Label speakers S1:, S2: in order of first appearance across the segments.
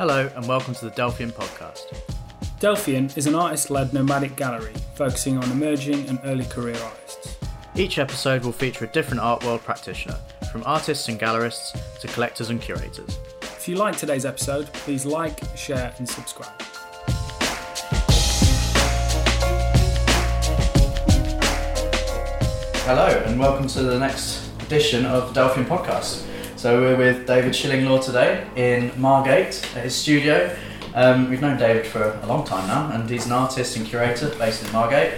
S1: Hello, and welcome to the Delphian podcast.
S2: Delphian is an artist led nomadic gallery focusing on emerging and early career artists.
S1: Each episode will feature a different art world practitioner, from artists and gallerists to collectors and curators.
S2: If you like today's episode, please like, share, and subscribe.
S1: Hello, and welcome to the next edition of the Delphian podcast. So we're with David Shillinglaw today in Margate at his studio. Um, we've known David for a long time now, and he's an artist and curator based in Margate.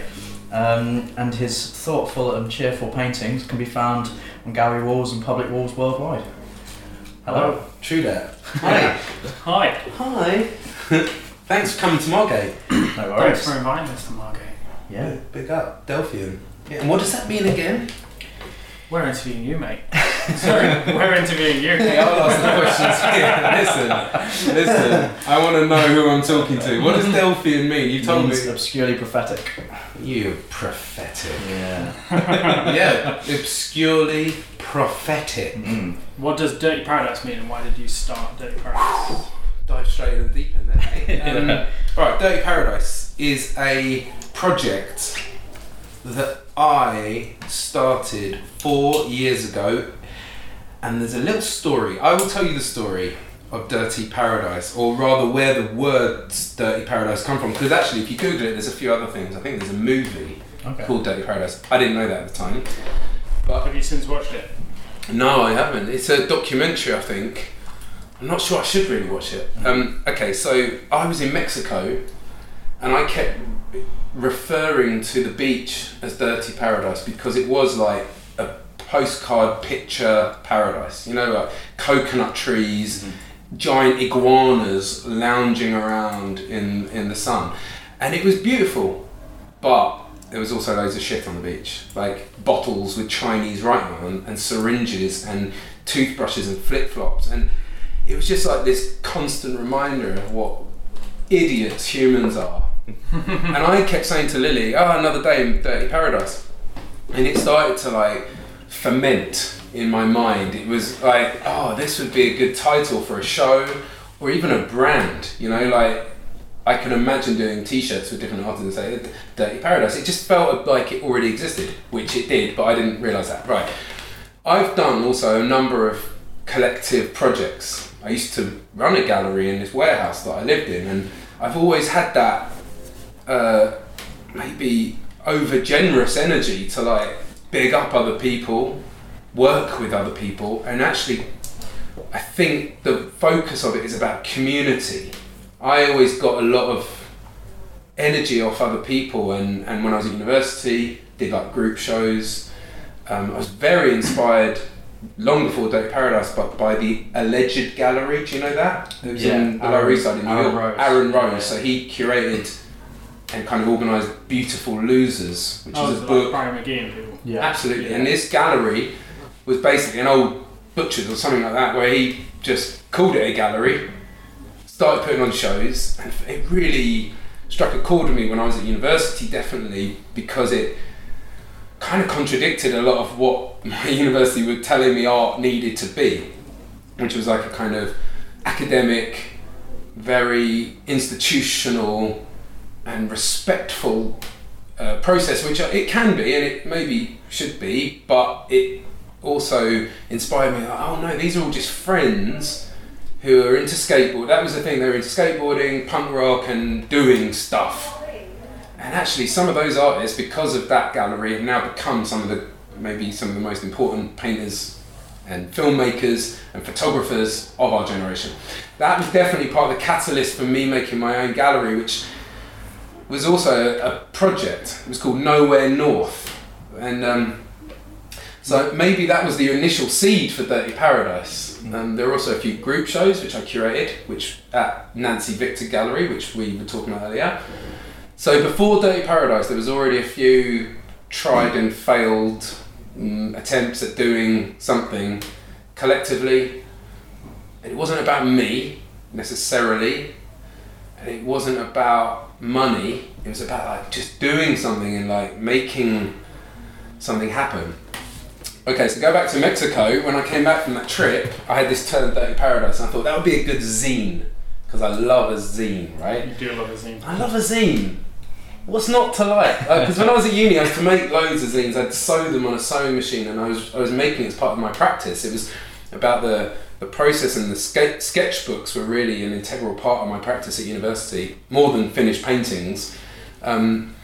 S1: Um, and his thoughtful and cheerful paintings can be found on gallery walls and public walls worldwide. Hello.
S3: True that. Hi.
S2: Hi,
S3: Hi. Thanks for coming to Margate.
S1: No worries.
S2: thanks for inviting us to Margate.
S1: Yeah.
S3: Big up, Delphian. Yeah, and what does that mean again?
S2: We're interviewing you, mate. Sorry, we're interviewing you.
S3: Hey, I'll ask the questions here. Listen, listen. I want to know who I'm talking to. What does Delphian mean? You told me.
S1: Means obscurely prophetic.
S3: You prophetic.
S1: Yeah.
S3: yeah, obscurely prophetic.
S1: Mm.
S2: What does Dirty Paradise mean, and why did you start Dirty Paradise?
S3: Dive straight in deep in there. Um, Alright, Dirty Paradise is a project that I started four years ago, and there's a little story. I will tell you the story of Dirty Paradise, or rather, where the words Dirty Paradise come from. Because actually, if you Google it, there's a few other things. I think there's a movie
S1: Okay.
S3: called Dirty Paradise. I didn't know that at the time.
S2: But Have you since watched it?
S3: No, I haven't. It's a documentary, I think. I'm not sure I should really watch it. Um, okay, so I was in Mexico and I kept referring to the beach as Dirty Paradise because it was like a postcard picture paradise. You know, like coconut trees, mm-hmm. giant iguanas lounging around in, in the sun. And it was beautiful, but there was also loads of shit on the beach, like bottles with Chinese writing on them, and syringes and toothbrushes and flip flops, and it was just like this constant reminder of what idiots humans are. and I kept saying to Lily, "Oh, another day in Dirty Paradise," and it started to like ferment in my mind. It was like, "Oh, this would be a good title for a show, or even a brand." You know, like I can imagine doing T-shirts with different artists and say "Dirty Paradise." It just felt like it already existed, which it did, but I didn't realise that. Right. I've done also a number of collective projects. I used to run a gallery in this warehouse that I lived in, and I've always had that uh, maybe over generous energy to like big up other people, work with other people, and actually, I think the focus of it is about community. I always got a lot of energy off other people, and, and when I was at university, did like group shows. Um, I was very inspired long before Dirty Paradise, but by the alleged gallery. Do you know that? It was
S1: Yeah,
S3: in the Lower
S1: Aaron-
S3: East Side in New
S1: Aaron Rose.
S3: Aaron Rose.
S1: Yeah.
S3: So he curated and kind of organised Beautiful Losers, which
S2: Oh,
S3: is
S2: so
S3: a
S2: like
S3: book.
S2: Barry McGee and people.
S1: Yeah.
S3: Absolutely. And this gallery was basically an old butcher's or something like that, where he just called it a gallery, started putting on shows, and it really struck a chord with me when I was at university, definitely, because it kind of contradicted a lot of what my university were telling me art needed to be, which was like a kind of academic, very institutional, and respectful uh, process, which it can be and it maybe should be, but it also inspired me. Like, oh no, these are all just friends who are into skateboard. That was the thing; they were into skateboarding, punk rock, and doing stuff. And actually, some of those artists, because of that gallery, have now become some of the maybe some of the most important painters and filmmakers and photographers of our generation. That was definitely part of the catalyst for me making my own gallery, which was also a, project. It was called Nowhere North, and um, so maybe that was the initial seed for Dirty Paradise. Um, there were also a few group shows which I curated, which at Nancy Victor Gallery, which we were talking about earlier. So before Dirty Paradise, there was already a few tried and failed um, attempts at doing something collectively. It wasn't about me necessarily, and it wasn't about money. It was about like just doing something and like making something happen. Okay, so go back to Mexico. When I came back from that trip, I had this Turn 30 Paradise, and I thought that would be a good zine because I love a zine, right?
S2: You do love a zine.
S3: I love a zine. What's not to like? Uh, because when I was at uni, I used to make loads of zines. I'd sew them on a sewing machine, and I was I was making it as part of my practice. It was about the the process, and the ske- sketchbooks were really an integral part of my practice at university, more than finished paintings. Um,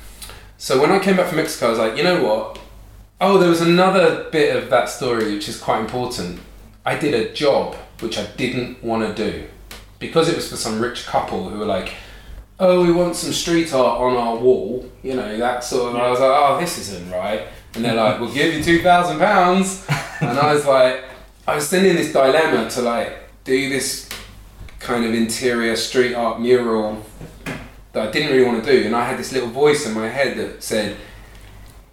S3: so when I came back from Mexico, I was like, you know what? Oh, there was another bit of that story which is quite important. I did a job which I didn't want to do because it was for some rich couple who were like, oh, we want some street art on our wall, you know, that sort of. I was like, oh, this isn't right. And they're like, we'll give you two thousand pounds. And I was like, I was in this dilemma to like do this kind of interior street art mural that I didn't really want to do, and I had this little voice in my head that said,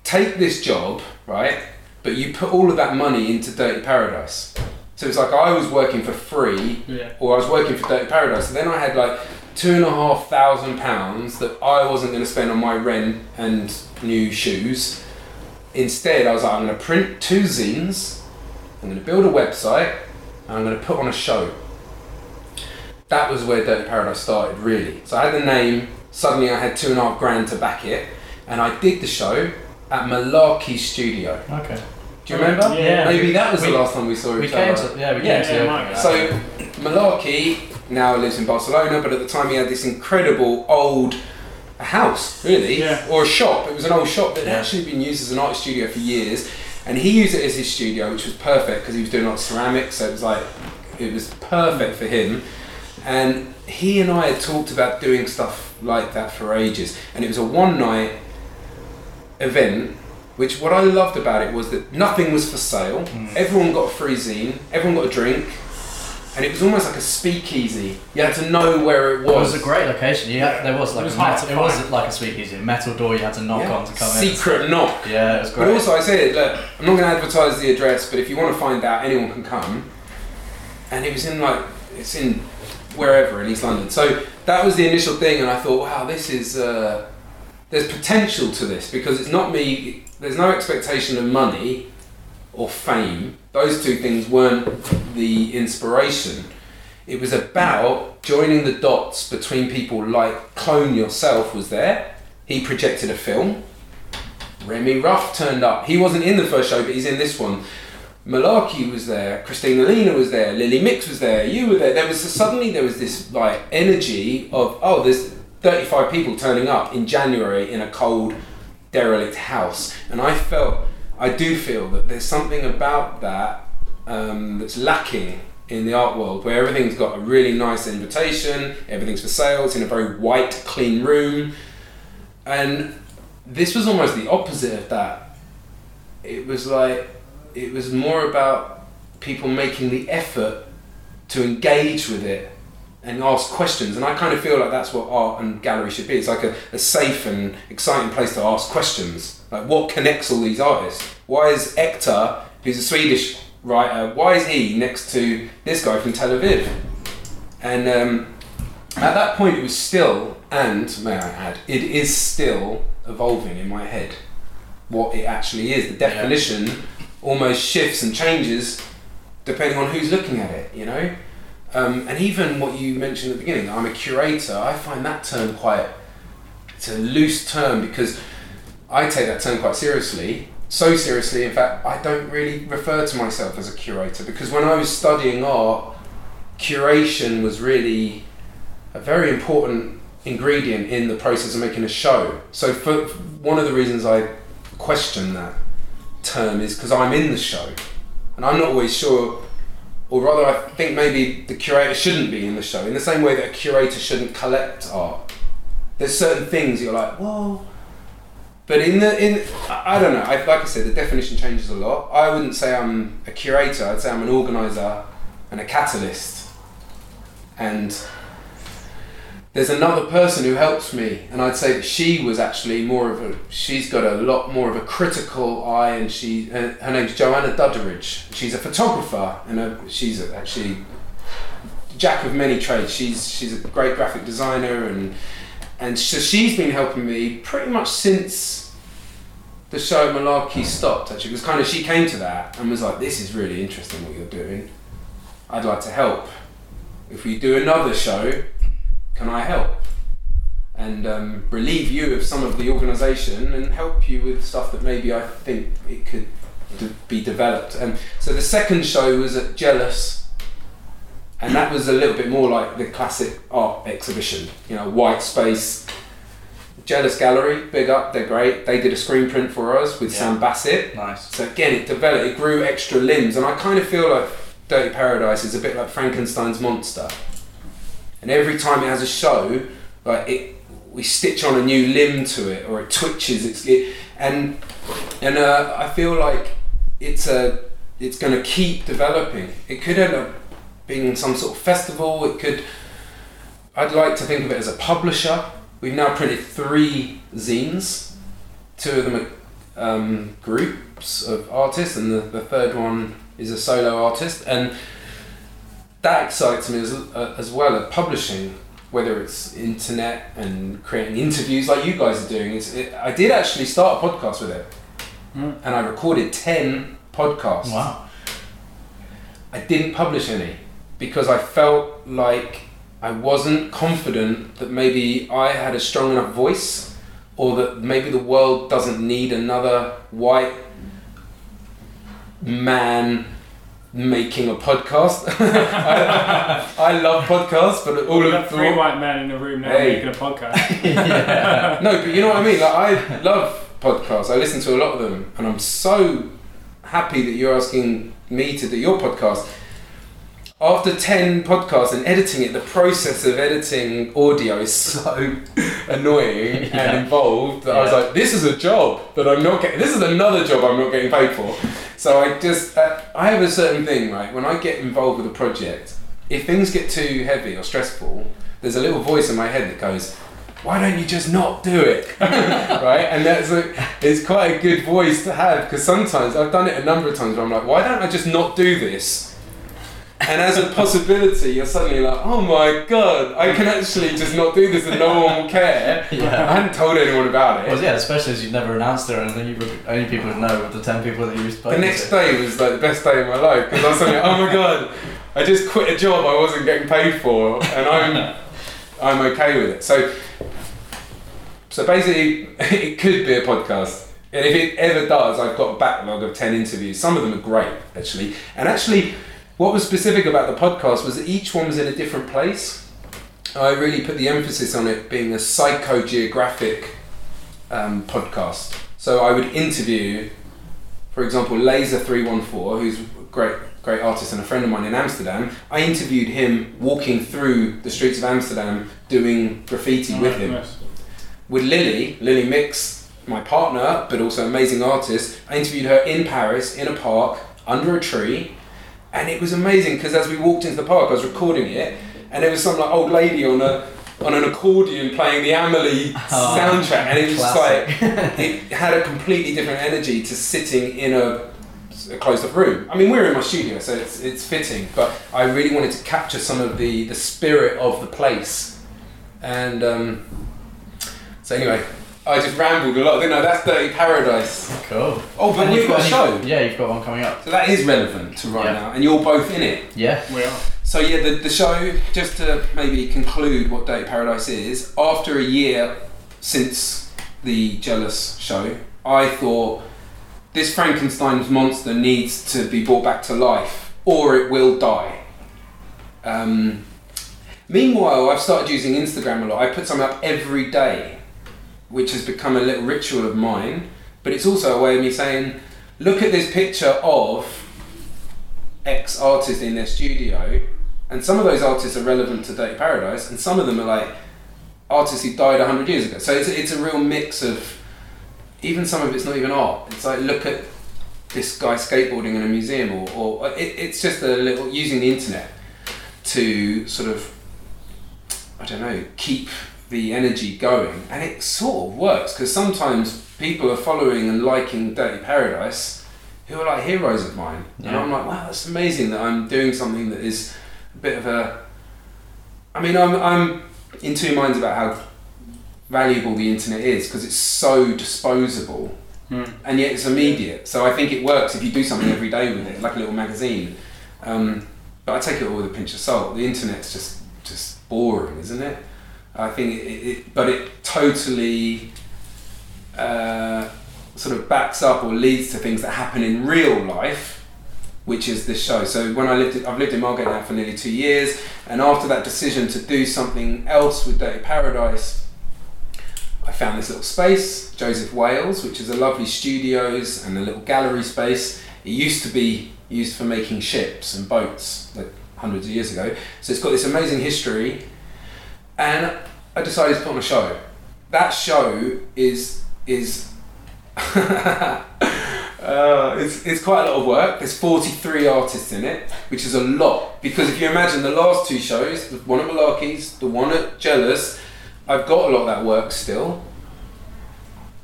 S3: take this job, right? But you put all of that money into Dirty Paradise. So it's like I was working for free
S2: Yeah.
S3: or I was working for Dirty Paradise. So then I had like two and a half thousand pounds that I wasn't going to spend on my rent and new shoes. Instead, I was like, I'm going to print two zines, I'm going to build a website, and I'm going to put on a show. That was where Dirty Paradise started, really. So I had the name, suddenly I had two and a half grand to back it, and I did the show at Malarkey Studio.
S1: Okay.
S3: Do you remember?
S2: Yeah.
S3: Maybe that was
S1: We-
S3: the last time we saw
S1: We
S3: each
S1: came
S3: other.
S1: to yeah we came
S2: yeah,
S1: to
S2: Mike.
S3: So Malarkey now lives in Barcelona, but at the time he had this incredible old house, really,
S2: Yeah.
S3: or a shop. It was an old shop that had
S1: Yeah.
S3: actually been used as an art studio for years, and he used it as his studio, which was perfect because he was doing a lot of ceramics. So it was like it was perfect for him. And he and I had talked about doing stuff like that for ages, and it was a one night event. Which what I loved about it was that nothing was for sale.
S1: Mm.
S3: Everyone got a free zine. Everyone got a drink, and it was almost like a speakeasy. You had to know where it was.
S1: It
S3: was.
S1: a great location. You had, there was like
S2: It was
S1: a metal, it was like a speakeasy, a metal door you had to knock
S3: Yeah.
S1: on to come in.
S3: secret knock.
S1: Yeah, it was
S3: But
S1: great.
S3: also, I said, look, I'm not going to advertise the address, but if you want to find out, anyone can come. And it was in like, it's in wherever in East London. So that was the initial thing, and I thought, wow, this is, uh, there's potential to this because it's not me, there's no expectation of money or fame. Those two things weren't the inspiration. It was about joining the dots between people like Clone Yourself was there. He projected a film. Remi Rough turned up. He wasn't in the first show, but he's in this one. Malarkey was there. Christina Lena was there. Lily Mixe was there. You were there. There was suddenly there was this like energy of oh, there's 35 people turning up in January in a cold, derelict house, and I felt, I do feel that there's something about that um, that's lacking in the art world where everything's got a really nice invitation, everything's for sale, it's in a very white, clean room, and this was almost the opposite of that. It was like it was more about people making the effort to engage with it and ask questions. And I kind of feel like that's what art and gallery should be. It's like a, a safe and exciting place to ask questions. Like what connects all these artists? Why is Ekta, who's a Swedish writer, why is he next to this guy from Tel Aviv? And um, at that point, it was still, and may I add, it is still evolving in my head what it actually is. The definition almost shifts and changes depending on who's looking at it, you know? Um, and even what you mentioned at the beginning, I'm a curator, I find that term quite, it's a loose term because I take that term quite seriously. So seriously, in fact, I don't really refer to myself as a curator because when I was studying art, curation was really a very important ingredient in the process of making a show. So for one of the reasons I question that term is because I'm in the show, and I'm not always sure, or rather, I think maybe the curator shouldn't be in the show in the same way that a curator shouldn't collect art. There's certain things you're like, whoa. But in the in, I don't know. I, like I said, the definition changes a lot. I wouldn't say I'm a curator. I'd say I'm an organizer and a catalyst. And there's another person who helps me, and I'd say that she was actually more of a. She's got a lot more of a critical eye, and she. Her name's Joanna Dudderidge. She's a photographer, and a, she's a, actually jack of many trades. She's she's a great graphic designer, and and so she's been helping me pretty much since the show Malarkey stopped. Actually, was kind of she came to that and was like, "This is really interesting what you're doing. I'd like to help. If we do another show, can I help? And um, relieve you of some of the organisation and help you with stuff that maybe I think it could de- be developed. And so the second show was at Jealous, and that was a little bit more like the classic art exhibition, you know, white space. Jealous Gallery, big up, they're great. They did a screen print for us with
S1: Yeah.
S3: Sam Bassett.
S1: Nice.
S3: So again, it developed, it grew extra limbs, and I kind of feel like Dirty Paradise is a bit like Frankenstein's monster. And every time it has a show, like it, we stitch on a new limb to it, or it twitches. It's it, and and uh, I feel like it's a it's going to keep developing. It could end up being some sort of festival. It could. I'd like to think of it as a publisher. We've now printed three zines. Two of them are um, groups of artists, and the, the third one is a solo artist. And that excites me as, uh, as well at publishing, whether it's internet and creating interviews like you guys are doing. It, I did actually start a podcast with it,
S2: Mm.
S3: and I recorded 10 podcasts.
S1: Wow.
S3: I didn't publish any because I felt like I wasn't confident that maybe I had a strong enough voice or that maybe the world doesn't need another white man making a podcast. I, I love podcasts, but all of
S2: got three white men in the room now
S3: Hey.
S2: making a podcast.
S1: yeah.
S3: no, but you know what I mean. Like I love podcasts. I listen to a lot of them, and I'm so happy that you're asking me to do your podcast. After ten podcasts and editing it, the process of editing audio is so annoying
S1: Yeah.
S3: and involved that I was like, "This is a job that I'm not getting. This is another job I'm not getting paid for." So I just, uh, I have a certain thing, right? When I get involved with a project, if things get too heavy or stressful, there's a little voice in my head that goes, why don't you just not do it right and that's a it's quite a good voice to have because sometimes i've done it a number of times where i'm like why don't i just not do this and as a possibility you're suddenly like oh my god i can actually just not do this and no one will care
S1: Yeah.
S3: i hadn't told anyone about it.
S1: Well, yeah, especially as you've never announced it or anything, you would, only people would know the 10 people that you've
S3: the next
S1: to.
S3: day was like the best day of my life because i was like oh my god i just quit a job i wasn't getting paid for and i'm i'm okay with it so So basically, it could be a podcast. And if it ever does, I've got a backlog of 10 interviews. Some of them are great, actually. And actually, what was specific about the podcast was that each one was in a different place. I really put the emphasis on it being a psychogeographic um, podcast. So I would interview, for example, Laser314, who's a great, great artist and a friend of mine in Amsterdam. I interviewed him walking through the streets of Amsterdam doing graffiti with him
S2: Yes.
S3: with Lily, Lily Mixe, my partner, but also amazing artist. I interviewed her in Paris, in a park, under a tree, and it was amazing because as we walked into the park, I was recording it, and there was some like old lady on a on an accordion playing the Amelie
S1: Oh,
S3: soundtrack, and it was just like it had a completely different energy to sitting in a, a closed off room. I mean, we're in my studio, so it's it's fitting, but I really wanted to capture some of the the spirit of the place, and. Um, so anyway, I just rambled a lot. Didn't I? That's Dirty Paradise.
S1: Cool.
S3: Oh, but
S1: And
S3: we've
S1: you've
S3: got a show.
S1: you've- Yeah, you've got one coming up.
S3: So that is relevant to right
S1: Yeah.
S3: now, and you're both in it.
S1: Yeah.
S2: We are.
S3: So yeah, the, the show, just to maybe conclude what Dirty Paradise is, after a year since the Jealous show, I thought this Frankenstein's monster needs to be brought back to life, or it will die. Um, meanwhile, I've started using Instagram a lot. I put something up every day, which has become a little ritual of mine. But it's also a way of me saying, look at this picture of X artist in their studio, and some of those artists are relevant to Dirty Paradise, and some of them are like artists who died 100 years ago. So it's, it's a real mix of, even some of it's not even art. It's like, look at this guy skateboarding in a museum, or, or it, it's just a little, using the internet to sort of, I don't know, keep the energy going. And it sort of works, because sometimes people are following and liking Dirty Paradise who are like heroes of mine. And I'm like, wow, that's amazing that I'm doing something that is a bit of a. I mean, I'm, I'm in two minds about how valuable the internet is because it's so disposable
S2: Mm.
S3: and yet it's immediate. So I think it works if you do something every day with it, like a little magazine. Um, but I take it all with a pinch of salt. The internet's just just boring, isn't it? I think it, it but it totally uh, sort of backs up or leads to things that happen in real life, which is this show. So when I lived, I've lived in Margate now for nearly two years, and after that decision to do something else with Dirty Paradise, I found this little space, Joseph Wales, which is a lovely studios and a little gallery space. It used to be used for making ships and boats, like hundreds of years ago. So it's got this amazing history, and I decided to put on a show. That show is is uh, it's, it's quite a lot of work. There's 43 artists in it, which is a lot. Because if you imagine the last two shows, the one at Malarkey's, the one at Jealous, I've got a lot of that work still.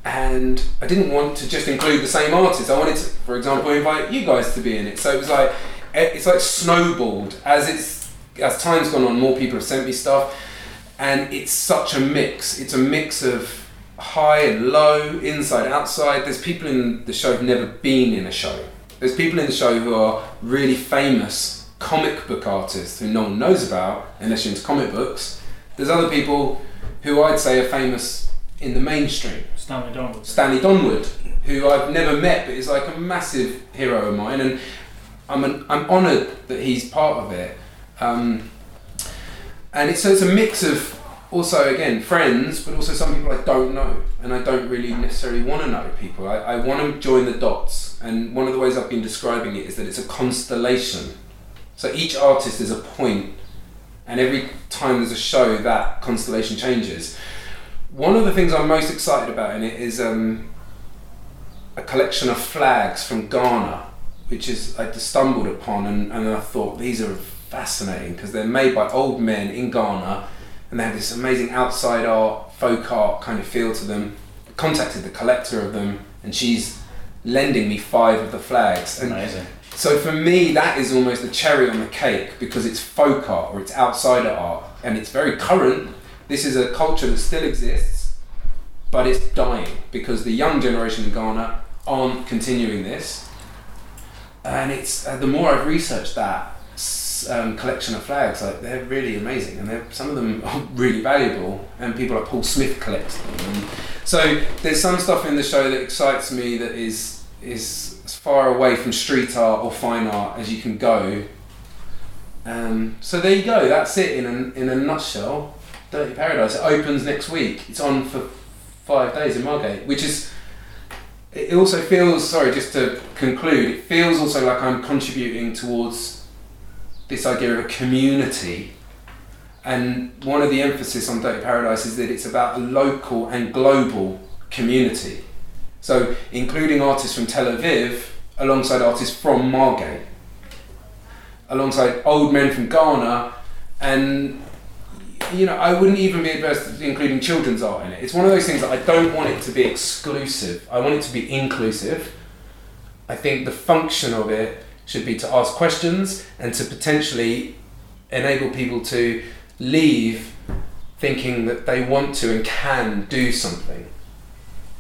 S3: And I didn't want to just include the same artists. I wanted to, for example, invite you guys to be in it. So it was like, it's like snowballed. As it's, as time's gone on, more people have sent me stuff. And it's such a mix. It's a mix of high and low, inside, outside. There's people in the show who've never been in a show. There's people in the show who are really famous comic book artists who no one knows about unless you're into comic books. There's other people who I'd say are famous in the mainstream.
S2: Stanley Donald.
S3: Stanley Donwood, who I've never met but is like a massive hero of mine, and I'm an, I'm honoured that he's part of it. Um, and it's so it's a mix of also again friends, but also some people I don't know, and I don't really necessarily want to know people. I, I want to join the dots, and one of the ways I've been describing it is that it's a constellation. So each artist is a point, and every time there's a show, that constellation changes. One of the things I'm most excited about in it is um, a collection of flags from Ghana, which is I just stumbled upon, and, and I thought these are fascinating because they're made by old men in Ghana and they have this amazing outside art, folk art kind of feel to them. I contacted the collector of them, and she's lending me five of the flags. And
S1: Amazing.
S3: so for me, that is almost the cherry on the cake because it's folk art or it's outsider art, and it's very current. This is a culture that still exists, but it's dying because the young generation in Ghana aren't continuing this. And it's uh, the more I've researched that, um, collection of flags. Like they're really amazing, and they're, some of them are really valuable. And people like Paul Smith collects them. And so there's some stuff in the show that excites me that is is as far away from street art or fine art as you can go. Um, so there you go. That's it in a, in a nutshell. Dirty Paradise. It opens next week. It's on for five days in Margate, which is. It also feels sorry. Just to conclude, it feels also like I'm contributing towards this idea of a community. And one of the emphasis on Dirty Paradise is that it's about a local and global community. So, including artists from Tel Aviv alongside artists from Margate, alongside old men from Ghana, and you know, I wouldn't even be adverse to including children's art in it. It's one of those things that I don't want it to be exclusive. I want it to be inclusive. I think the function of it should be to ask questions and to potentially enable people to leave thinking that they want to and can do something.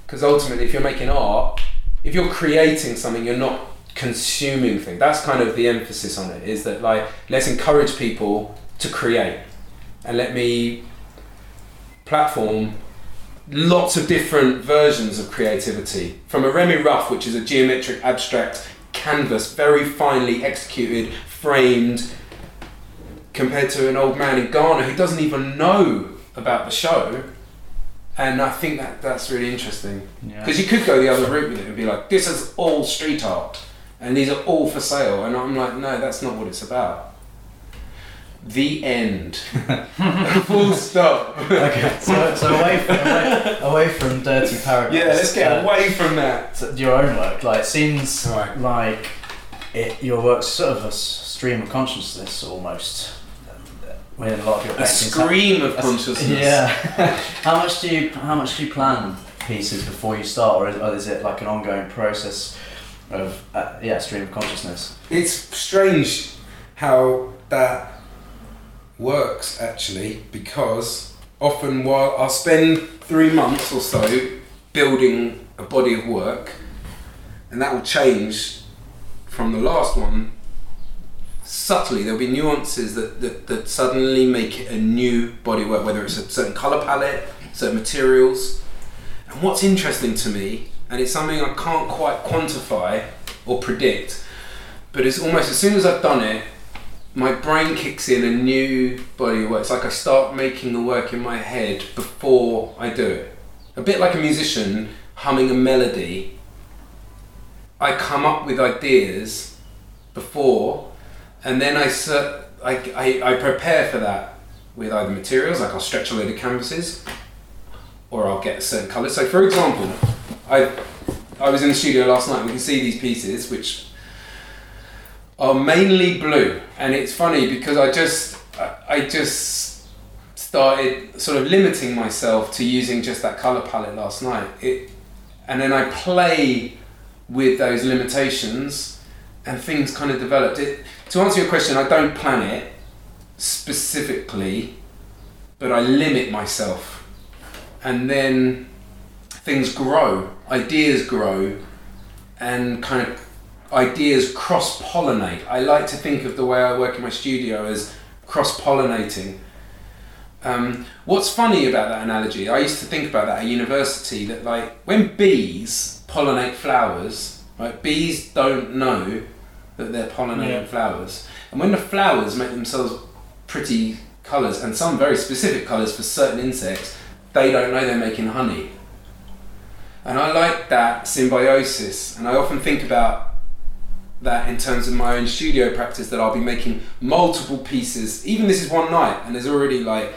S3: Because ultimately, if you're making art, if you're creating something, you're not consuming things. That's kind of the emphasis on it. Is that like let's encourage people to create, and let me platform lots of different versions of creativity from a Remi Rough, which is a geometric abstract canvas, very finely executed, framed, compared to an old man in Ghana who doesn't even know about the show. And I think that that's really interesting
S1: Yeah.
S3: because you could go the other route with it and be like, this is all street art, and these are all for sale. And I'm like, no, that's not what it's about. The end. Full stop.
S1: okay, so, so away from away, away from Dirty Paradise.
S3: Yeah, let's get
S1: uh,
S3: away from that.
S1: your own work. Like, it seems
S3: Right.
S1: like it, your work's sort of a stream of consciousness almost. Within a lot of your
S3: A scream of consciousness.
S1: Yeah. how much do you how much do you plan pieces before you start, or is, or is it like an ongoing process of uh, yeah stream of consciousness?
S3: It's strange how that works actually because often while I'll spend three months or so building a body of work and that will change from the last one subtly there'll be nuances that, that, that suddenly make it a new body work, whether it's a certain colour palette, certain materials. And what's interesting to me, and it's something I can't quite quantify or predict, but it's almost as soon as I've done it, my brain kicks in a new body of work. It's like I start making the work in my head before I do it. A bit like a musician humming a melody. I come up with ideas before, and then I, ser- I, I, I prepare for that with either materials, like I'll stretch a load of canvases, or I'll get a certain colour. So, for example, I, I was in the studio last night. We can see these pieces, which are mainly blue, and it's funny because I just I just started sort of limiting myself to using just that color palette last night. It and then I play with those limitations, and things kind of developed. It to answer your question, I don't plan it specifically, but I limit myself, and then things grow, ideas grow, and kind of ideas cross pollinate. I like to think of the way I work in my studio as cross pollinating. Um, what's funny about that analogy? I used to think about that at university. That like when bees pollinate flowers, right? Bees don't know that they're pollinating
S2: Yeah.
S3: flowers, and when the flowers make themselves pretty colours and some very specific colours for certain insects, they don't know they're making honey. And I like that symbiosis, and I often think about that in terms of my own studio practice that I'll be making multiple pieces. Even this is one night, and there's already like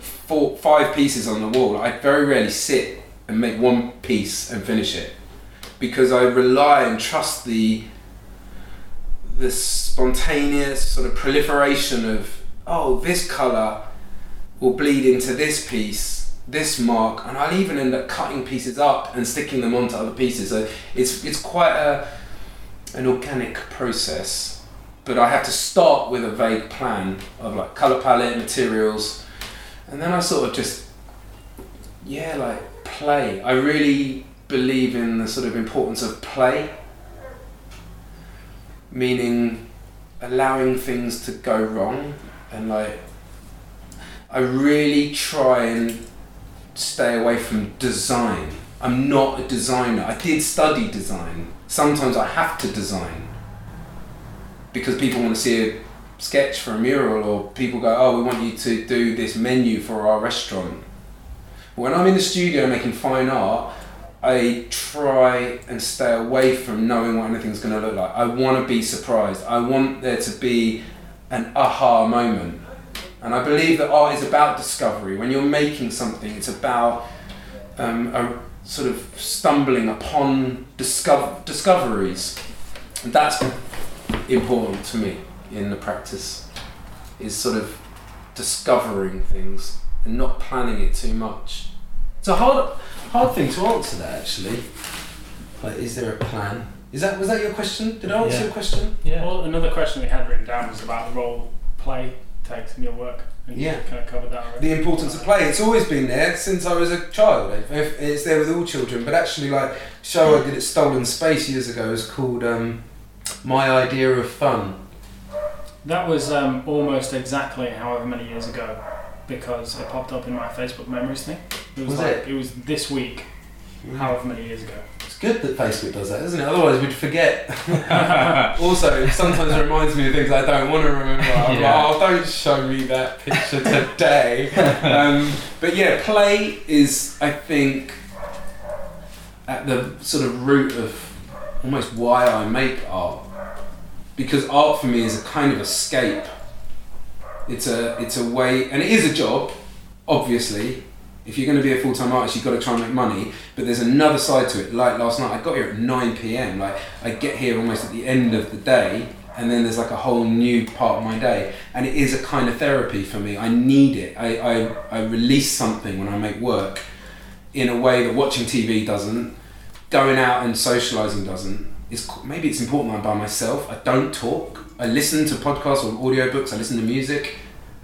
S3: four, five pieces on the wall. I very rarely sit and make one piece and finish it because I rely and trust the the spontaneous sort of proliferation of oh this color will bleed into this piece this mark and I'll even end up cutting pieces up and sticking them onto other pieces so it's it's quite a an organic process but I have to start with a vague plan of like color palette materials and then I sort of just yeah like play I really believe in the sort of importance of play meaning allowing things to go wrong and like I really try and stay away from design. I'm not a designer. I did study design. Sometimes I have to design because people want to see a sketch for a mural or people go, "Oh, we want you to do this menu for our restaurant." When I'm in the studio making fine art, I try and stay away from knowing what anything's going to look like. I want to be surprised. I want there to be an aha moment. And I believe that art is about discovery. When you're making something, it's about um, a sort of stumbling upon discover- discoveries. And that's important to me in the practice, is sort of discovering things and not planning it too much. It's a hard, hard thing to answer that actually. Like, is there a plan? Is that was that your question? Did I answer
S1: Yeah.
S3: your question?
S1: Yeah.
S2: Well, another question we had written down was about the role play takes in your work. And
S3: Yeah.
S2: kind of covered that already.
S3: The importance of play. It's always been there since I was a child. If- It's there with all children. But actually, like show I did at Stolen Space years ago is called um, My Idea of Fun.
S2: That was um, almost exactly however many years ago because it popped up in my Facebook memories thing. It was,
S3: Was
S2: like
S3: it?
S2: it was this week, however many years ago.
S3: It's good that Facebook does that, isn't it? Otherwise, we'd forget. also, sometimes it sometimes reminds me of things I don't want to remember. I'm
S1: Yeah.
S3: like, oh, don't show me that picture today. um, but yeah, play is, I think, at the sort of root of almost why I make art. Because art for me is a kind of escape. It's a it's a way, and it is a job, obviously. If you're going to be a full time artist, you've got to try and make money. But there's another side to it. Like last night, I got here at 9 p.m. Like I get here almost at the end of the day, and then there's like a whole new part of my day, and it is a kind of therapy for me. I need it. I I, I release something when I make work, in a way that watching TV doesn't, going out and socializing doesn't. It's maybe it's important I'm by myself. I don't talk. I listen to podcasts or audiobooks. I listen to music.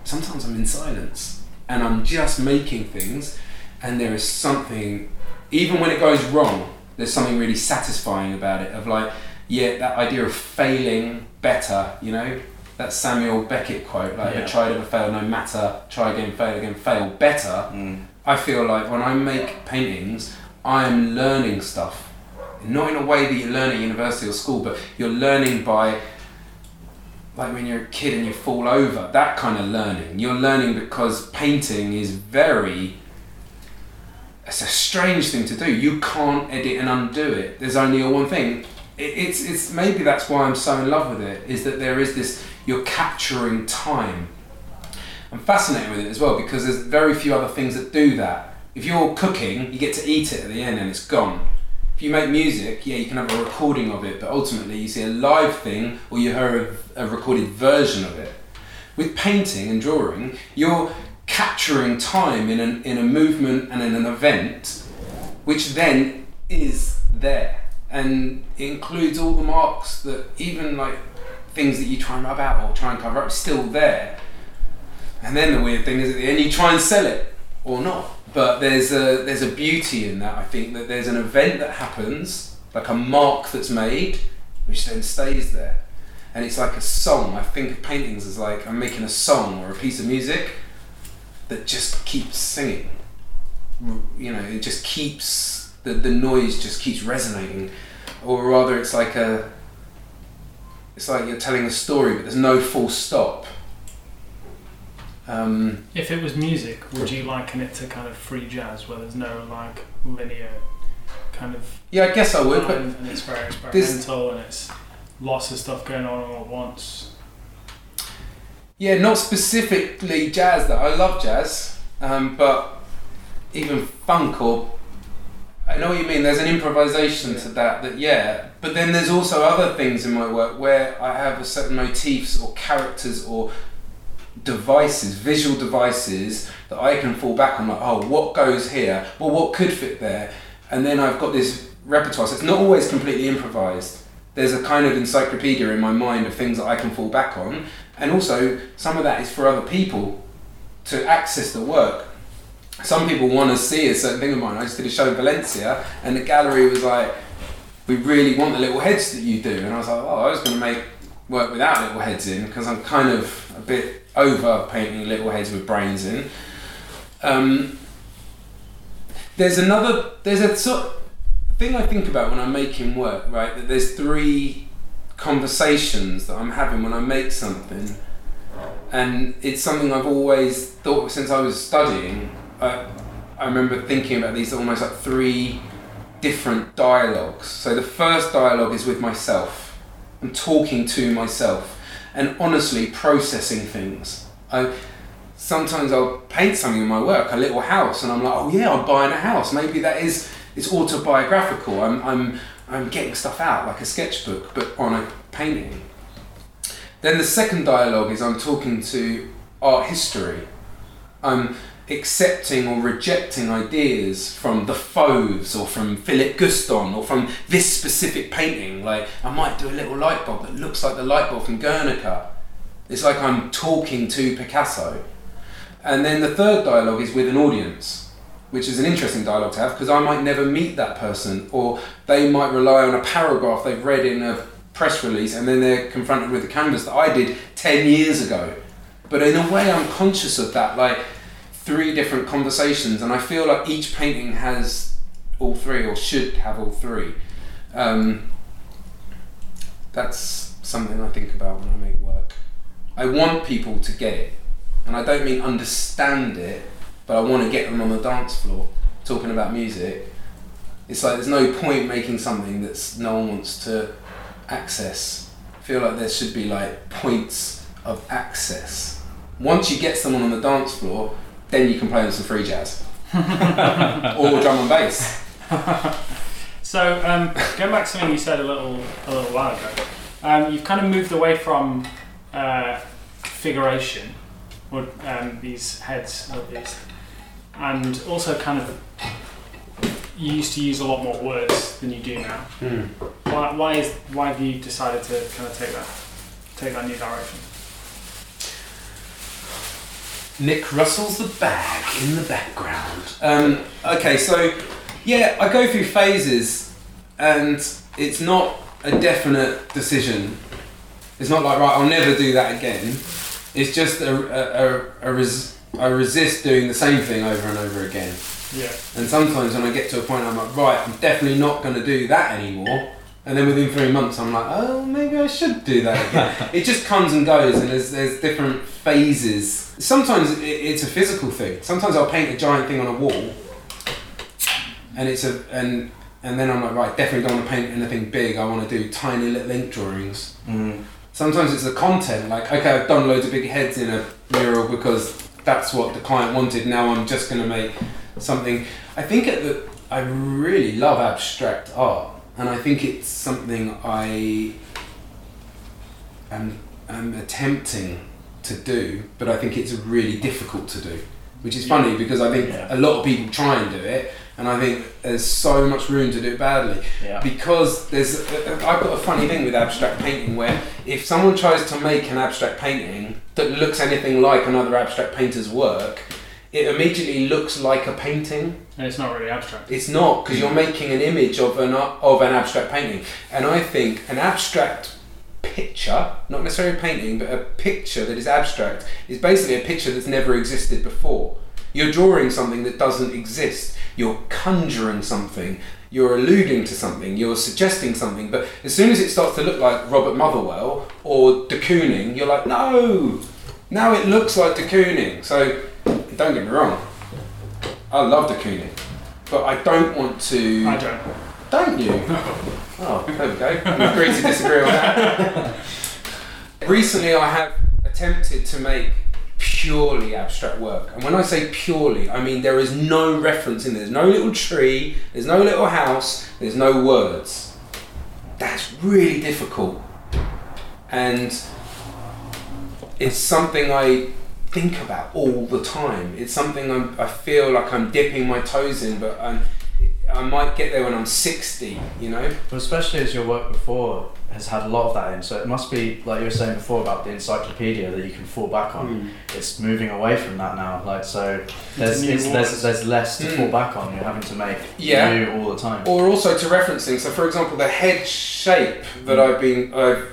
S3: Sometimes I'm in silence and I'm just making things, and there is something, even when it goes wrong, there's something really satisfying about it. Of like, yeah, that idea of failing better, you know, that Samuel Beckett quote, like
S1: Yeah.
S3: "Never tried, ever fail, no matter, try again, fail again, fail better."
S1: Mm.
S3: I feel like when I make paintings, I am learning stuff. Not in a way that you learn at university or school, but you're learning by, like when you're a kid and you fall over, that kind of learning. You're learning because painting is very. It's a strange thing to do. You can't edit and undo it. There's only a one thing. It, it's, it's maybe that's why I'm so in love with it. Is that there is this. You're capturing time. I'm fascinated with it as well because there's very few other things that do that. If you're cooking, you get to eat it at the end and it's gone. If you make music, yeah, you can have a recording of it, but ultimately you see a live thing or you hear a, a recorded version of it. With painting and drawing, you're capturing time in, an, in a movement and in an event, which then is there. And it includes all the marks that even like things that you try and rub out or try and cover up, still there. And then the weird thing is at the end you try and sell it or not. But there's a there's a beauty in that. I think that there's an event that happens, like a mark that's made, which then stays there. And it's like a song. I think of paintings as like I'm making a song or a piece of music that just keeps singing. You know, it just keeps the the noise just keeps resonating, or rather, it's like a it's like you're telling a story, but there's no full stop. Um,
S2: If it was music, would you liken it to kind of free jazz, where there's no like linear kind of
S3: yeah, I guess I would, but
S2: and, and it's very experimental and it's lots of stuff going on all at once.
S3: Yeah, not specifically jazz. That I love jazz, um, but even funk or I know what you mean. There's an improvisation to that. That yeah, but then there's also other things in my work where I have a certain motifs or characters or devices, visual devices that I can fall back on. Like, oh, what goes here? Well, what could fit there? And then I've got this repertoire. So it's not always completely improvised. There's a kind of encyclopedia in my mind of things that I can fall back on, and also some of that is for other people to access the work. Some people want to see a certain thing of mine. I just did a show in Valencia, and the gallery was like, "We really want the little heads that you do," and I was like, "Oh, I was going to make work without little heads in because I'm kind of a bit over painting little heads with brains in." Um, there's another. There's a sort thing I think about when I'm making work. Right, that there's three conversations that I'm having when I make something, and it's something I've always thought since I was studying. I, I remember thinking about these almost like three different dialogues. So the first dialogue is with myself. I'm talking to myself and honestly processing things. I sometimes I'll paint something in my work, a little house, and I'm like, oh yeah, I'm buying a house. Maybe that is it's autobiographical. I'm I'm I'm getting stuff out like a sketchbook, but on a painting. Then the second dialogue is I'm talking to art history. I'm accepting or rejecting ideas from the Fauves or from Philip Guston or from this specific painting. Like I might do a little light bulb that looks like the light bulb from Guernica. It's like I'm talking to Picasso. And then the third dialogue is with an audience, which is an interesting dialogue to have because I might never meet that person or they might rely on a paragraph they've read in a press release and then they're confronted with a canvas that I did 10 years ago. But in a way, I'm conscious of that, like three different conversations, and I feel like each painting has all three or should have all three. Um, that's something I think about when I make work. I want people to get it, and I don't mean understand it, but I want to get them on the dance floor talking about music. It's like there's no point making something that's no one wants to access. I feel like there should be like points of access. Once you get someone on the dance floor, then you can play them some free jazz or drum and bass.
S2: So um, going back to something you said a little a little while ago, um, you've kind of moved away from uh, figuration or um, these heads at least, and also kind of you used to use a lot more words than you do now. Why, why is why have you decided to kind of take that take that new direction?
S3: Nick Russell's the bag in the background. Um, okay, so yeah, I go through phases, and it's not a definite decision. It's not like right, I'll never do that again. It's just a a, a, a res, I resist doing the same thing over and over again.
S2: Yeah.
S3: And sometimes when I get to a point, I'm like, right, I'm definitely not going to do that anymore. And then within three months, I'm like, oh, maybe I should do that again. it just comes and goes, and there's, there's different phases. Sometimes it, it's a physical thing. Sometimes I'll paint a giant thing on a wall, and it's a and and then I'm like, right, definitely don't want to paint anything big. I want to do tiny little ink drawings.
S1: Mm.
S3: Sometimes it's the content, like okay, I've done loads of big heads in a mural because that's what the client wanted. Now I'm just going to make something. I think at the, I really love abstract art, and I think it's something I am, am attempting to do, but I think it's really difficult to do. Which is funny because I think
S1: Yeah.
S3: a lot of people try and do it, and I think there's so much room to do it badly
S1: Yeah.
S3: because there's I've got a funny thing with abstract painting where if someone tries to make an abstract painting that looks anything like another abstract painter's work it immediately looks like a painting
S2: And it's not really abstract.
S3: it's not because you're making an image of an of an abstract painting. And I think an abstract picture not necessarily a painting but a picture that is abstract is basically a picture that's never existed before. You're drawing something that doesn't exist. You're conjuring something. You're alluding to something. You're suggesting something. But as soon as it starts to look like Robert Motherwell or de Kooning you're like no! Now it looks like de Kooning. So don't get me wrong I love de Kooning but I don't want to
S2: I don't.
S3: don't you? Oh, there we go. We agree to disagree on that. Recently, I have attempted to make purely abstract work. And when I say purely, I mean there is no reference in there. There's no little tree, there's no little house, there's no words. That's really difficult. And it's something I think about all the time. It's something I'm, I feel like I'm dipping my toes in, but I'm, I might get there when I'm 60, you know?
S1: But especially as your work before has had a lot of that in, so it must be like you were saying before about the encyclopedia that you can fall back on. It's moving away from that now. Like so, there's it's, there's there's less to
S3: Mm.
S1: fall back on. You're having to make
S3: Yeah.
S1: new all the time.
S3: Or also to reference things. So, for example, the head shape that I've been I've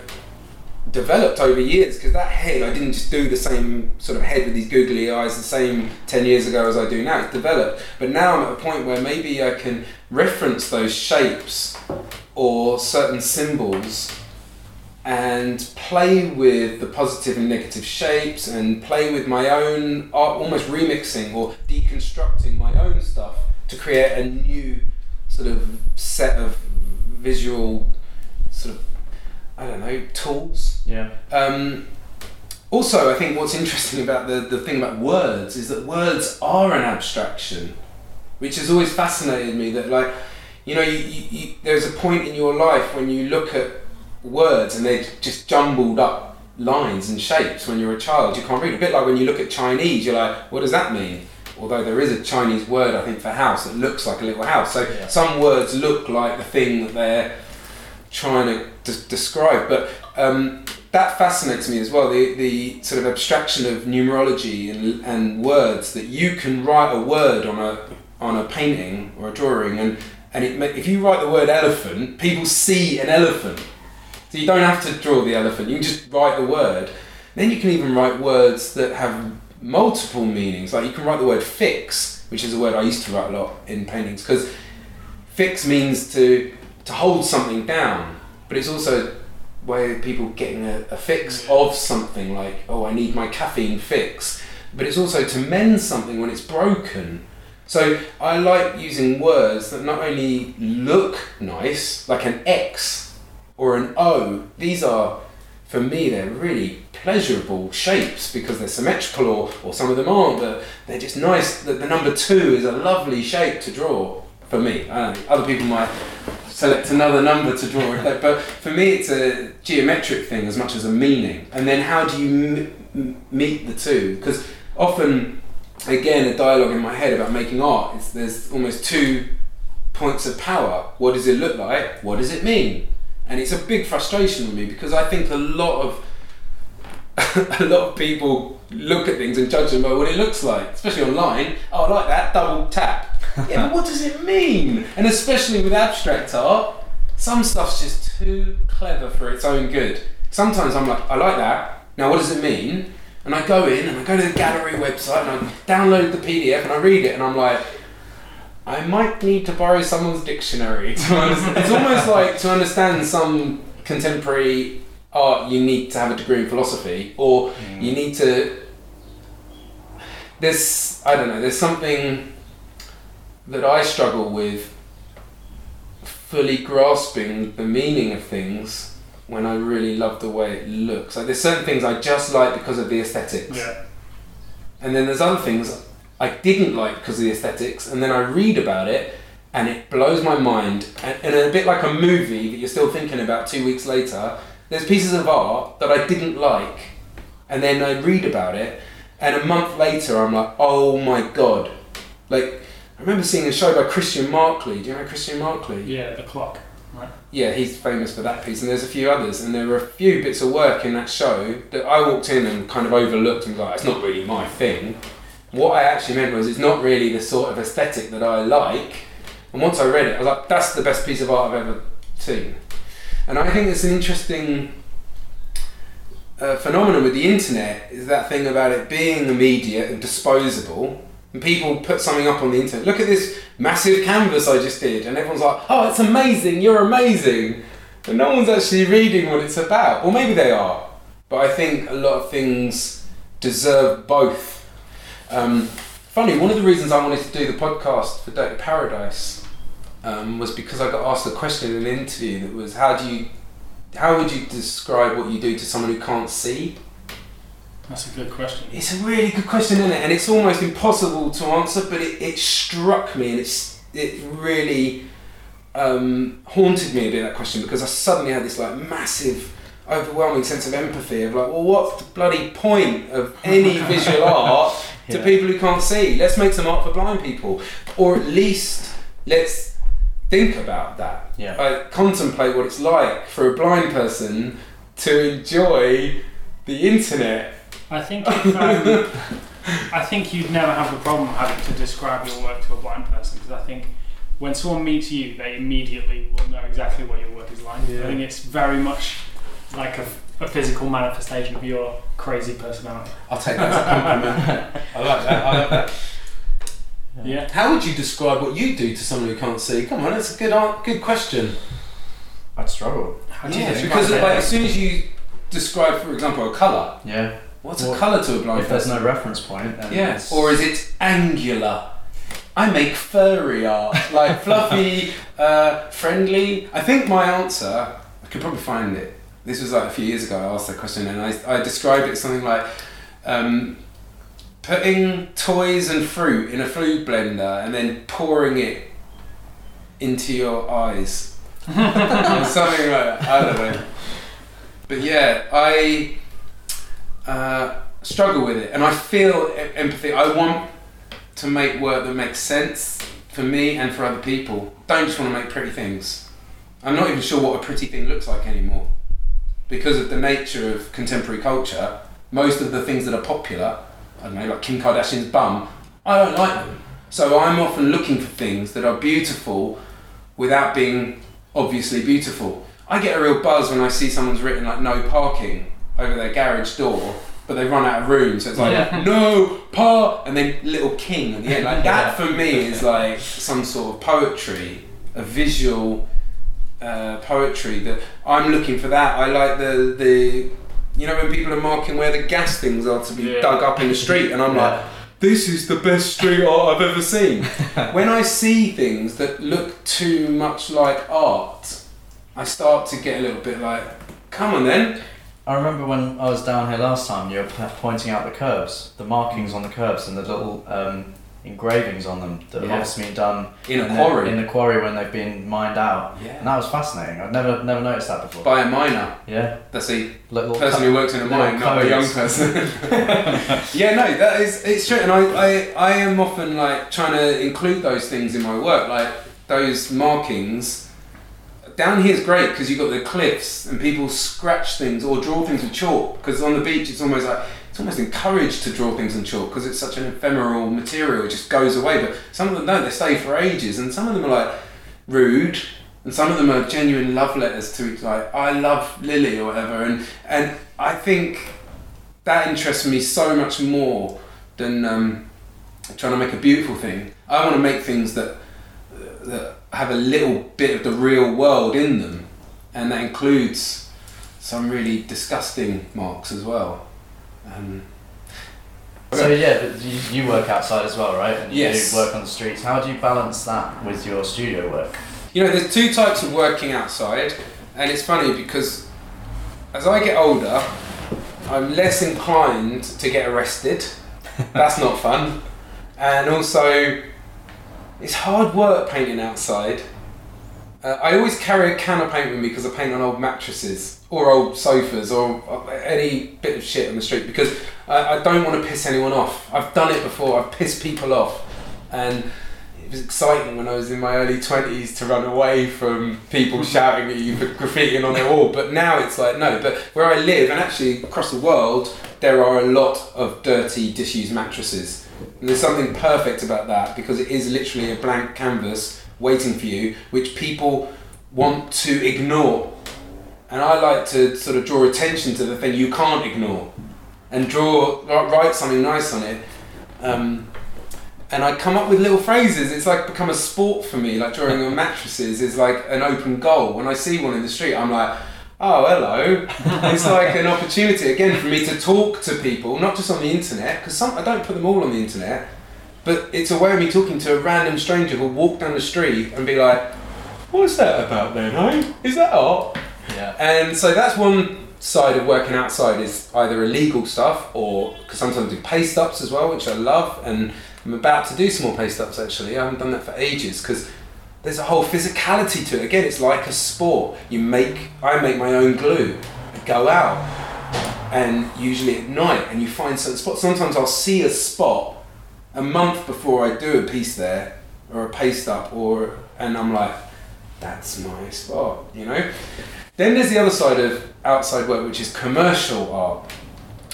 S3: developed over years because that head I didn't just do the same sort of head with these googly eyes the same 10 years ago as I do now. It's developed, but now I'm at a point where maybe I can reference those shapes or certain symbols and play with the positive and negative shapes and play with my own art, almost remixing or deconstructing my own stuff to create a new sort of set of visual sort of I don't know tools.
S1: Yeah.
S3: Um, also, I think what's interesting about the, the thing about words is that words are an abstraction, which has always fascinated me. That like, you know, you, you, you, there's a point in your life when you look at words and they're just jumbled up lines and shapes. When you're a child, you can't read. A bit like when you look at Chinese, you're like, what does that mean? Although there is a Chinese word, I think, for house that looks like a little house. So
S1: Yeah.
S3: some words look like the thing that they're trying to d- describe. But um, that fascinates me as well. The the sort of abstraction of numerology and and words that you can write a word on a on a painting or a drawing, and and it if you write the word elephant, people see an elephant. So you don't have to draw the elephant. You can just write the word. Then you can even write words that have multiple meanings. Like you can write the word fix, which is a word I used to write a lot in paintings, because fix means to to hold something down, but it's also where people getting a, a fix of something like oh I need my caffeine fix, but it's also to mend something when it's broken. So I like using words that not only look nice, like an X or an O. These are, for me, they're really pleasurable shapes because they're symmetrical, or, or some of them aren't. But they're just nice. The, the number two is a lovely shape to draw for me. Other people might select another number to draw but for me, it's a geometric thing as much as a meaning. And then how do you m- meet the two? Because often, again, a dialogue in my head about making art is there's almost two points of power. What does it look like? What does it mean? And it's a big frustration with me because I think a lot of a lot of people look at things and judge them by what it looks like, especially online. Oh, I like that double tap. Yeah, but what does it mean? And especially with abstract art, some stuff's just too clever for its own good. sometimes I'm like, I like that. Now, what does it mean? And I go in and I go to the gallery website and I download the PDF and I read it and I'm like, I might need to borrow someone's dictionary to understand. it's almost like to understand some contemporary art, you need to have a degree in philosophy or you mm. need to. There's, I don't know, there's something that I struggle with fully grasping the meaning of things when I really love the way it looks. Like there's certain things I just like because of the aesthetics.
S2: Yeah.
S3: And then there's other things I didn't like because of the aesthetics, and then I read about it and it blows my mind. And, and a bit like a movie that you're still thinking about two weeks later, there's pieces of art that I didn't like, and then I read about it, and a month later I'm like, oh my god. Like, I remember seeing a show by Christian Marclay. Do you know Christian Marclay?
S2: Yeah, the clock. Right.
S3: Yeah, he's famous for that piece, and there's a few others, and there were a few bits of work in that show that I walked in and kind of overlooked and was like, it's not really my thing. What I actually meant was, it's not really the sort of aesthetic that I like. And once I read it, I was like, that's the best piece of art I've ever seen. And I think it's an interesting uh, phenomenon with the internet is that thing about it being immediate and disposable. And people put something up on the internet. Look at this massive canvas I just did, and everyone's like, "Oh, it's amazing! You're amazing!" And no one's actually reading what it's about, or maybe they are. But I think a lot of things deserve both. Um, funny, one of the reasons I wanted to do the podcast for Dirty Paradise um, was because I got asked a question in an interview that was, "How do you, how would you describe what you do to someone who can't see?"
S2: That's a good question.
S3: It's a really good question, isn't it? And it's almost impossible to answer, but it, it struck me and it's it really um, haunted me a bit that question because I suddenly had this like massive, overwhelming sense of empathy of like, well, what's the bloody point of any visual art to people who can't see? Let's make some art for blind people, or at least let's think about that.
S1: Yeah.
S3: Like, contemplate what it's like for a blind person to enjoy the internet
S2: I think if, um, I think you'd never have the problem having to describe your work to a blind person because I think when someone meets you, they immediately will know exactly what your work is like.
S3: Yeah.
S2: I think it's very much like a, a physical manifestation of your crazy personality.
S3: I'll take that as a compliment. I like that. I like that.
S2: Yeah.
S3: How would you describe what you do to someone who can't see? Come on, that's a good an- good question.
S1: I'd struggle.
S2: How do
S3: Yeah,
S2: describe
S3: because like, as soon as you describe, for example, a colour,
S1: Yeah.
S3: What's a colour to a blind
S1: If there's no reference point, then it's-
S3: or is it angular? I make furry art, like fluffy, uh, friendly. I think my answer, I could probably find it. This was like a few years ago. I asked that question, and I, I described it as something like um, putting toys and fruit in a food blender and then pouring it into your eyes, something like that. I don't know. But yeah, I uh, struggle with it, and I feel empathy. I want to make work that makes sense for me and for other people. Don't just want to make pretty things. I'm not even sure what a pretty thing looks like anymore. Because of the nature of contemporary culture, most of the things that are popular, I don't know, like Kim Kardashian's bum, I don't like them. So I'm often looking for things that are beautiful without being obviously beautiful. I get a real buzz when I see someone's written like no parking over their garage door, but they run out of room, so it's like
S2: Yeah.
S3: no par, and then little king at the end. Like that for me is like some sort of poetry, a visual uh, poetry that I'm looking for. That I like the the. You know when people are marking where the gas things are to be
S2: Yeah.
S3: dug up in the street, and I'm like, this is the best street art I've ever seen. when I see things that look too much like art, I start to get a little bit like, come on then.
S1: I remember when I was down here last time, you were p- pointing out the curbs, the markings on the curbs, and the little um, engravings on them that have
S3: Yeah.
S1: obviously been done
S3: In a
S1: the-
S3: quarry.
S1: in the quarry when they've been mined out, and
S3: yeah.
S1: that was fascinating. I'd never never noticed that before.
S3: By a miner.
S1: yeah,
S3: That's a
S1: little
S3: person who works in a mine, not a young person. yeah, no, that is it's true, and I, I, I am often like trying to include those things in my work, like those markings. Down here is great because you've got the cliffs and people scratch things or draw things with chalk. Because on the beach, it's almost like it's almost encouraged to draw things in chalk because it's such an ephemeral material; it just goes away. But some of them don't; they stay for ages, and some of them are like rude and some of them are genuine love letters to like I love Lily or whatever, and and I think that interests me so much more than um, trying to make a beautiful thing. I want to make things that that have a little bit of the real world in them, and that includes some really disgusting marks as well. Um,
S1: So yeah, but you, you work outside as well, right? And
S3: Yes.
S1: you work on the streets. How do you balance that with your studio work?
S3: You know, there's two types of working outside, and it's funny because as I get older, I'm less inclined to get arrested. That's not fun. And also, it's hard work painting outside. Uh, I always carry a can of paint with me because I paint on old mattresses or old sofas or uh, any bit of shit on the street because I, I don't want to piss anyone off. I've done it before, I've pissed people off. And it was exciting when I was in my early 20s to run away from people shouting at you for graffitiing on their wall. But now it's like, no. But where I live, and actually across the world, there are a lot of dirty, disused mattresses. There's something perfect about that because it is literally a blank canvas waiting for you, which people want to ignore. And I like to sort of draw attention to the thing you can't ignore and draw, write something nice on it. Um, and I come up with little phrases. It's like become a sport for me. Like drawing on mattresses is like an open goal. When I see one in the street, I'm like, oh, hello. it's like an opportunity again for me to talk to people, not just on the internet, because some I don't put them all on the internet, but it's a way of me talking to a random stranger who'll walk down the street and be like, what's that about then, eh? Is that art?
S1: Yeah.
S3: And so that's one side of working outside is either illegal stuff or because sometimes I do paste ups as well, which I love. And I'm about to do some more paste ups actually. I haven't done that for ages because there's a whole physicality to it. Again, it's like a sport. You make, I make my own glue, I go out, and usually at night, and you find certain spots. Sometimes I'll see a spot a month before I do a piece there or a paste up, or and I'm like, that's my spot, you know. Then there's the other side of outside work, which is commercial art.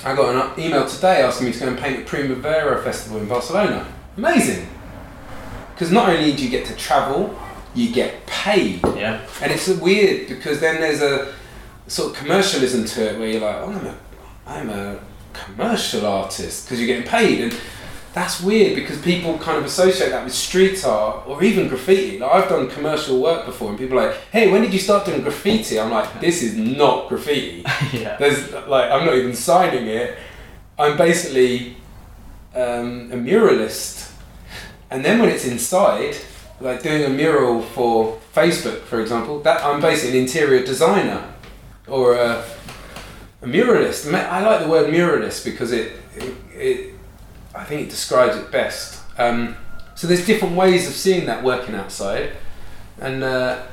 S3: I got an email today asking me to go and paint the Primavera Festival in Barcelona. Amazing! Because not only do you get to travel, you get paid.
S1: Yeah.
S3: And it's weird because then there's a sort of commercialism to it where you're like, oh, I'm a, I'm a commercial artist because you're getting paid. And that's weird because people kind of associate that with street art or even graffiti. Like I've done commercial work before and people are like, hey, when did you start doing graffiti? I'm like, this is not graffiti.
S1: yeah.
S3: There's like, I'm not even signing it. I'm basically um, a muralist. And then when it's inside, like doing a mural for Facebook, for example, that I'm basically an interior designer or a, a muralist. I like the word muralist because it, it, it I think it describes it best. Um, so there's different ways of seeing that working outside, and uh,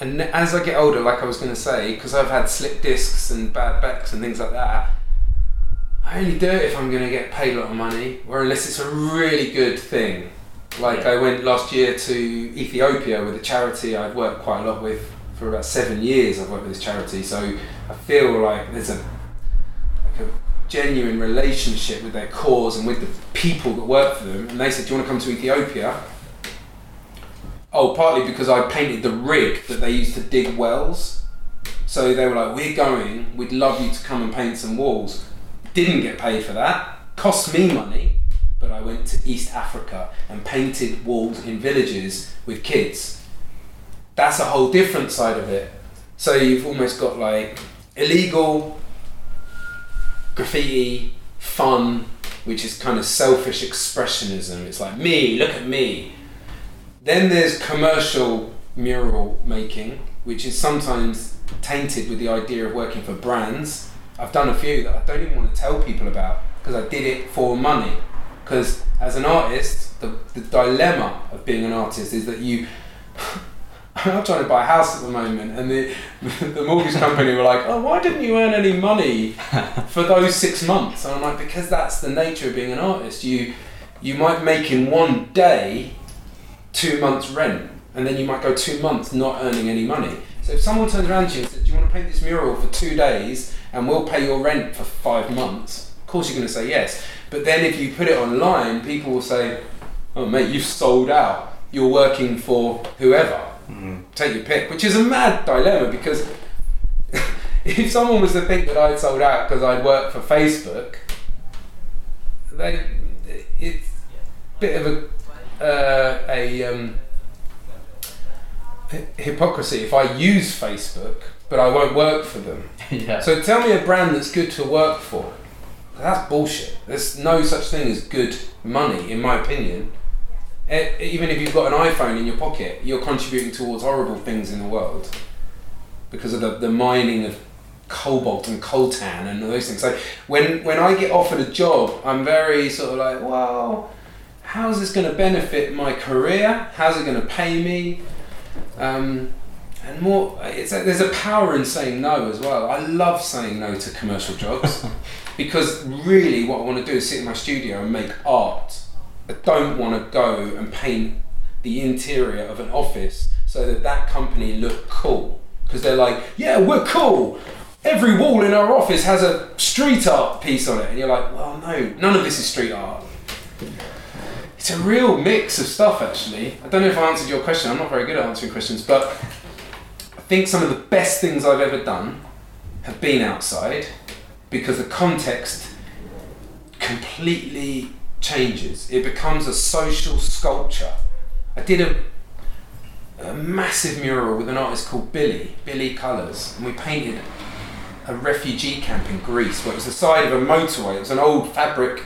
S3: and as I get older, like I was going to say, because I've had slip discs and bad backs and things like that. I only do it if I'm going to get paid a lot of money, or unless it's a really good thing. Like
S1: Yeah.
S3: I went last year to Ethiopia with a charity I've worked quite a lot with for about seven years. I've worked with this charity, so I feel like there's a like a genuine relationship with their cause and with the people that work for them. And they said, "Do you want to come to Ethiopia?" Oh, partly because I painted the rig that they used to dig wells. So they were like, "We're going. We'd love you to come and paint some walls." Didn't get paid for that. Cost me money, but I went to East Africa and painted walls in villages with kids. That's a whole different side of it. So you've almost got like illegal graffiti, fun, which is kind of selfish expressionism. It's like me, look at me. Then there's commercial mural making, which is sometimes tainted with the idea of working for brands. I've done a few that I don't even want to tell people about because I did it for money. Because as an artist, the, the dilemma of being an artist is that you. I'm trying to buy a house at the moment, and the the mortgage company were like, "Oh, why didn't you earn any money for those six months?" And I'm like, "Because that's the nature of being an artist. You you might make in one day two months rent, and then you might go two months not earning any money. So if someone turns around to you and says, "Do you want to paint this mural for two days, and we'll pay your rent for five months?" Of course, you're going to say yes. But then if you put it online, people will say, "Oh, mate, you've sold out. You're working for whoever."
S1: Mm.
S3: Take your pick, which is a mad dilemma because if someone was to think that I'd sold out because I'd worked for Facebook, they, it's a bit of a, uh, a um, hypocrisy if I use Facebook but I won't work for them.
S1: yeah.
S3: So tell me a brand that's good to work for. That's bullshit. There's no such thing as good money, in my opinion. E- Even if you've got an iPhone in your pocket, you're contributing towards horrible things in the world because of the, the mining of cobalt and coltan and all those things. So when when I get offered a job, I'm very sort of like, well, how's this going to benefit my career? How's it going to pay me? Um, and more, it's a, there's a power in saying no as well. I love saying no to commercial jobs because really, what I want to do is sit in my studio and make art. I don't want to go and paint the interior of an office so that that company look cool because they're like, yeah, we're cool. Every wall in our office has a street art piece on it, and you're like, well, no, none of this is street art. It's a real mix of stuff, actually. I don't know if I answered your question. I'm not very good at answering questions, but think some of the best things I've ever done have been outside because the context completely changes. It becomes a social sculpture. I did a, a massive mural with an artist called Billy, Billy Colours, and we painted a refugee camp in Greece where it was the side of a motorway. It was an old fabric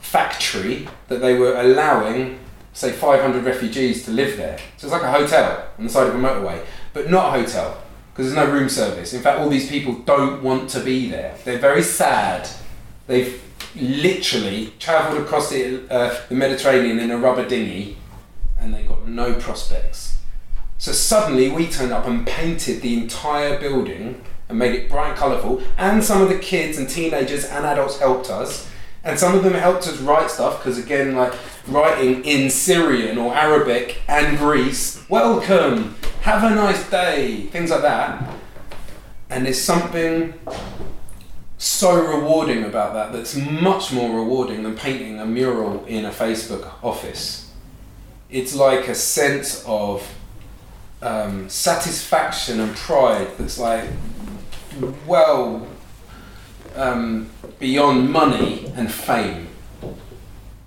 S3: factory that they were allowing, say, 500 refugees to live there. So it's like a hotel on the side of a motorway, but not a hotel because there's no room service. In fact, all these people don't want to be there. They're very sad. They've literally travelled across the, uh, the Mediterranean in a rubber dinghy and they got no prospects. So suddenly we turned up and painted the entire building and made it bright and colourful. And some of the kids and teenagers and adults helped us. And some of them helped us write stuff because, again, like writing in Syrian or Arabic and Greece, welcome, have a nice day, things like that. And there's something so rewarding about that that's much more rewarding than painting a mural in a Facebook office. It's like a sense of um, satisfaction and pride that's like well um, beyond money and fame.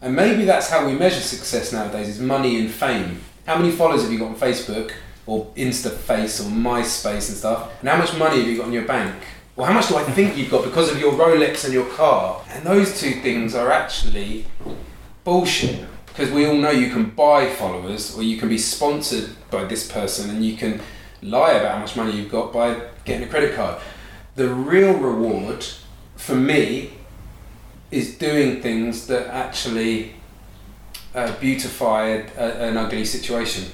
S3: And maybe that's how we measure success nowadays is money and fame. How many followers have you got on Facebook or InstaFace or MySpace and stuff? And how much money have you got in your bank? Or how much do I think you've got because of your Rolex and your car? And those two things are actually bullshit. Because we all know you can buy followers or you can be sponsored by this person and you can lie about how much money you've got by getting a credit card. The real reward for me is doing things that actually uh, beautify a, a, an ugly situation.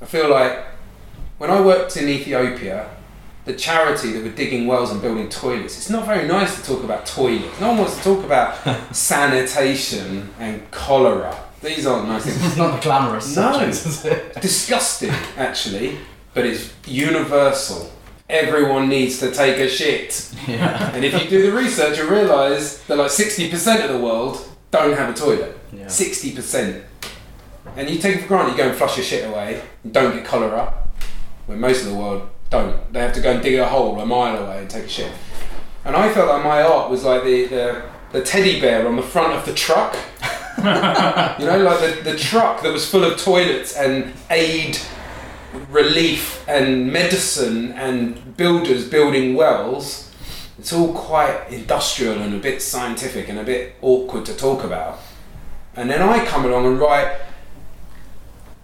S3: I feel like when I worked in Ethiopia, the charity that were digging wells and building toilets, it's not very nice to talk about toilets. No one wants to talk about sanitation and cholera. These aren't nice things.
S1: It's not glamorous
S3: No.
S1: subject, is it?
S3: Disgusting, actually, but it's universal. Everyone needs to take a shit.
S1: Yeah.
S3: And if you do the research, you realise that like 60% of the world don't have a toilet.
S1: Yeah.
S3: 60%. And you take it for granted, you go and flush your shit away, you don't get cholera, where most of the world don't. They have to go and dig a hole a mile away and take a shit. And I felt like my art was like the, the, the teddy bear on the front of the truck. you know, like the, the truck that was full of toilets and aid relief and medicine and builders building wells. It's all quite industrial and a bit scientific and a bit awkward to talk about. And then I come along and write,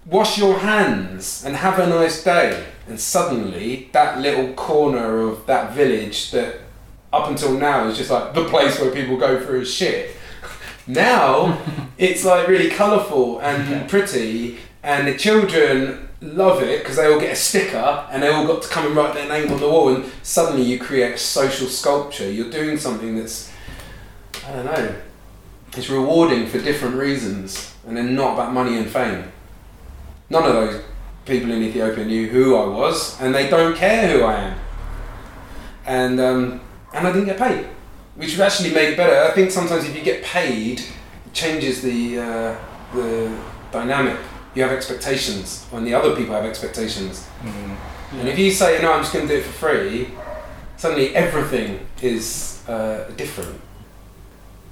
S3: wash your hands and have a nice day. And suddenly, that little corner of that village that up until now is just like the place where people go for a shit. Now, it's like really colourful and pretty, and the children love it because they all get a sticker and they all got to come and write their name on the wall. And suddenly, you create a social sculpture. You're doing something that's, I don't know, it's rewarding for different reasons, and they're not about money and fame. None of those people in Ethiopia knew who I was, and they don't care who I am. And um, and I didn't get paid, which actually made it better. I think sometimes if you get paid, it changes the uh, the dynamic you have expectations, and the other people have expectations.
S1: Mm.
S3: And if you say, no, I'm just going to do it for free, suddenly everything is uh, different.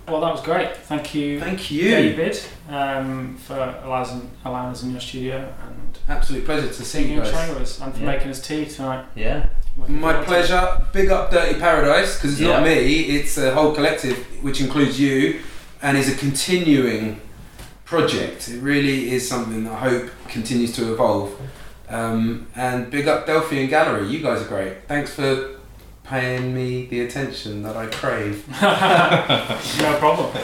S2: Well, that was great. Thank you,
S3: Thank you.
S2: David, um, for allowing us, allowing us in your studio and
S3: Absolute pleasure to see you
S2: and
S3: guys.
S2: us and for
S1: Yeah.
S2: making us tea tonight.
S1: Yeah.
S2: Looking
S3: My
S2: forward to
S3: pleasure. Big up Dirty Paradise because it's
S1: Yeah.
S3: not me, it's a whole collective which includes you and is a continuing project. It really is something that I hope continues to evolve. Um, and big up Delphian Gallery. You guys are great. Thanks for paying me the attention that I crave.
S2: no problem.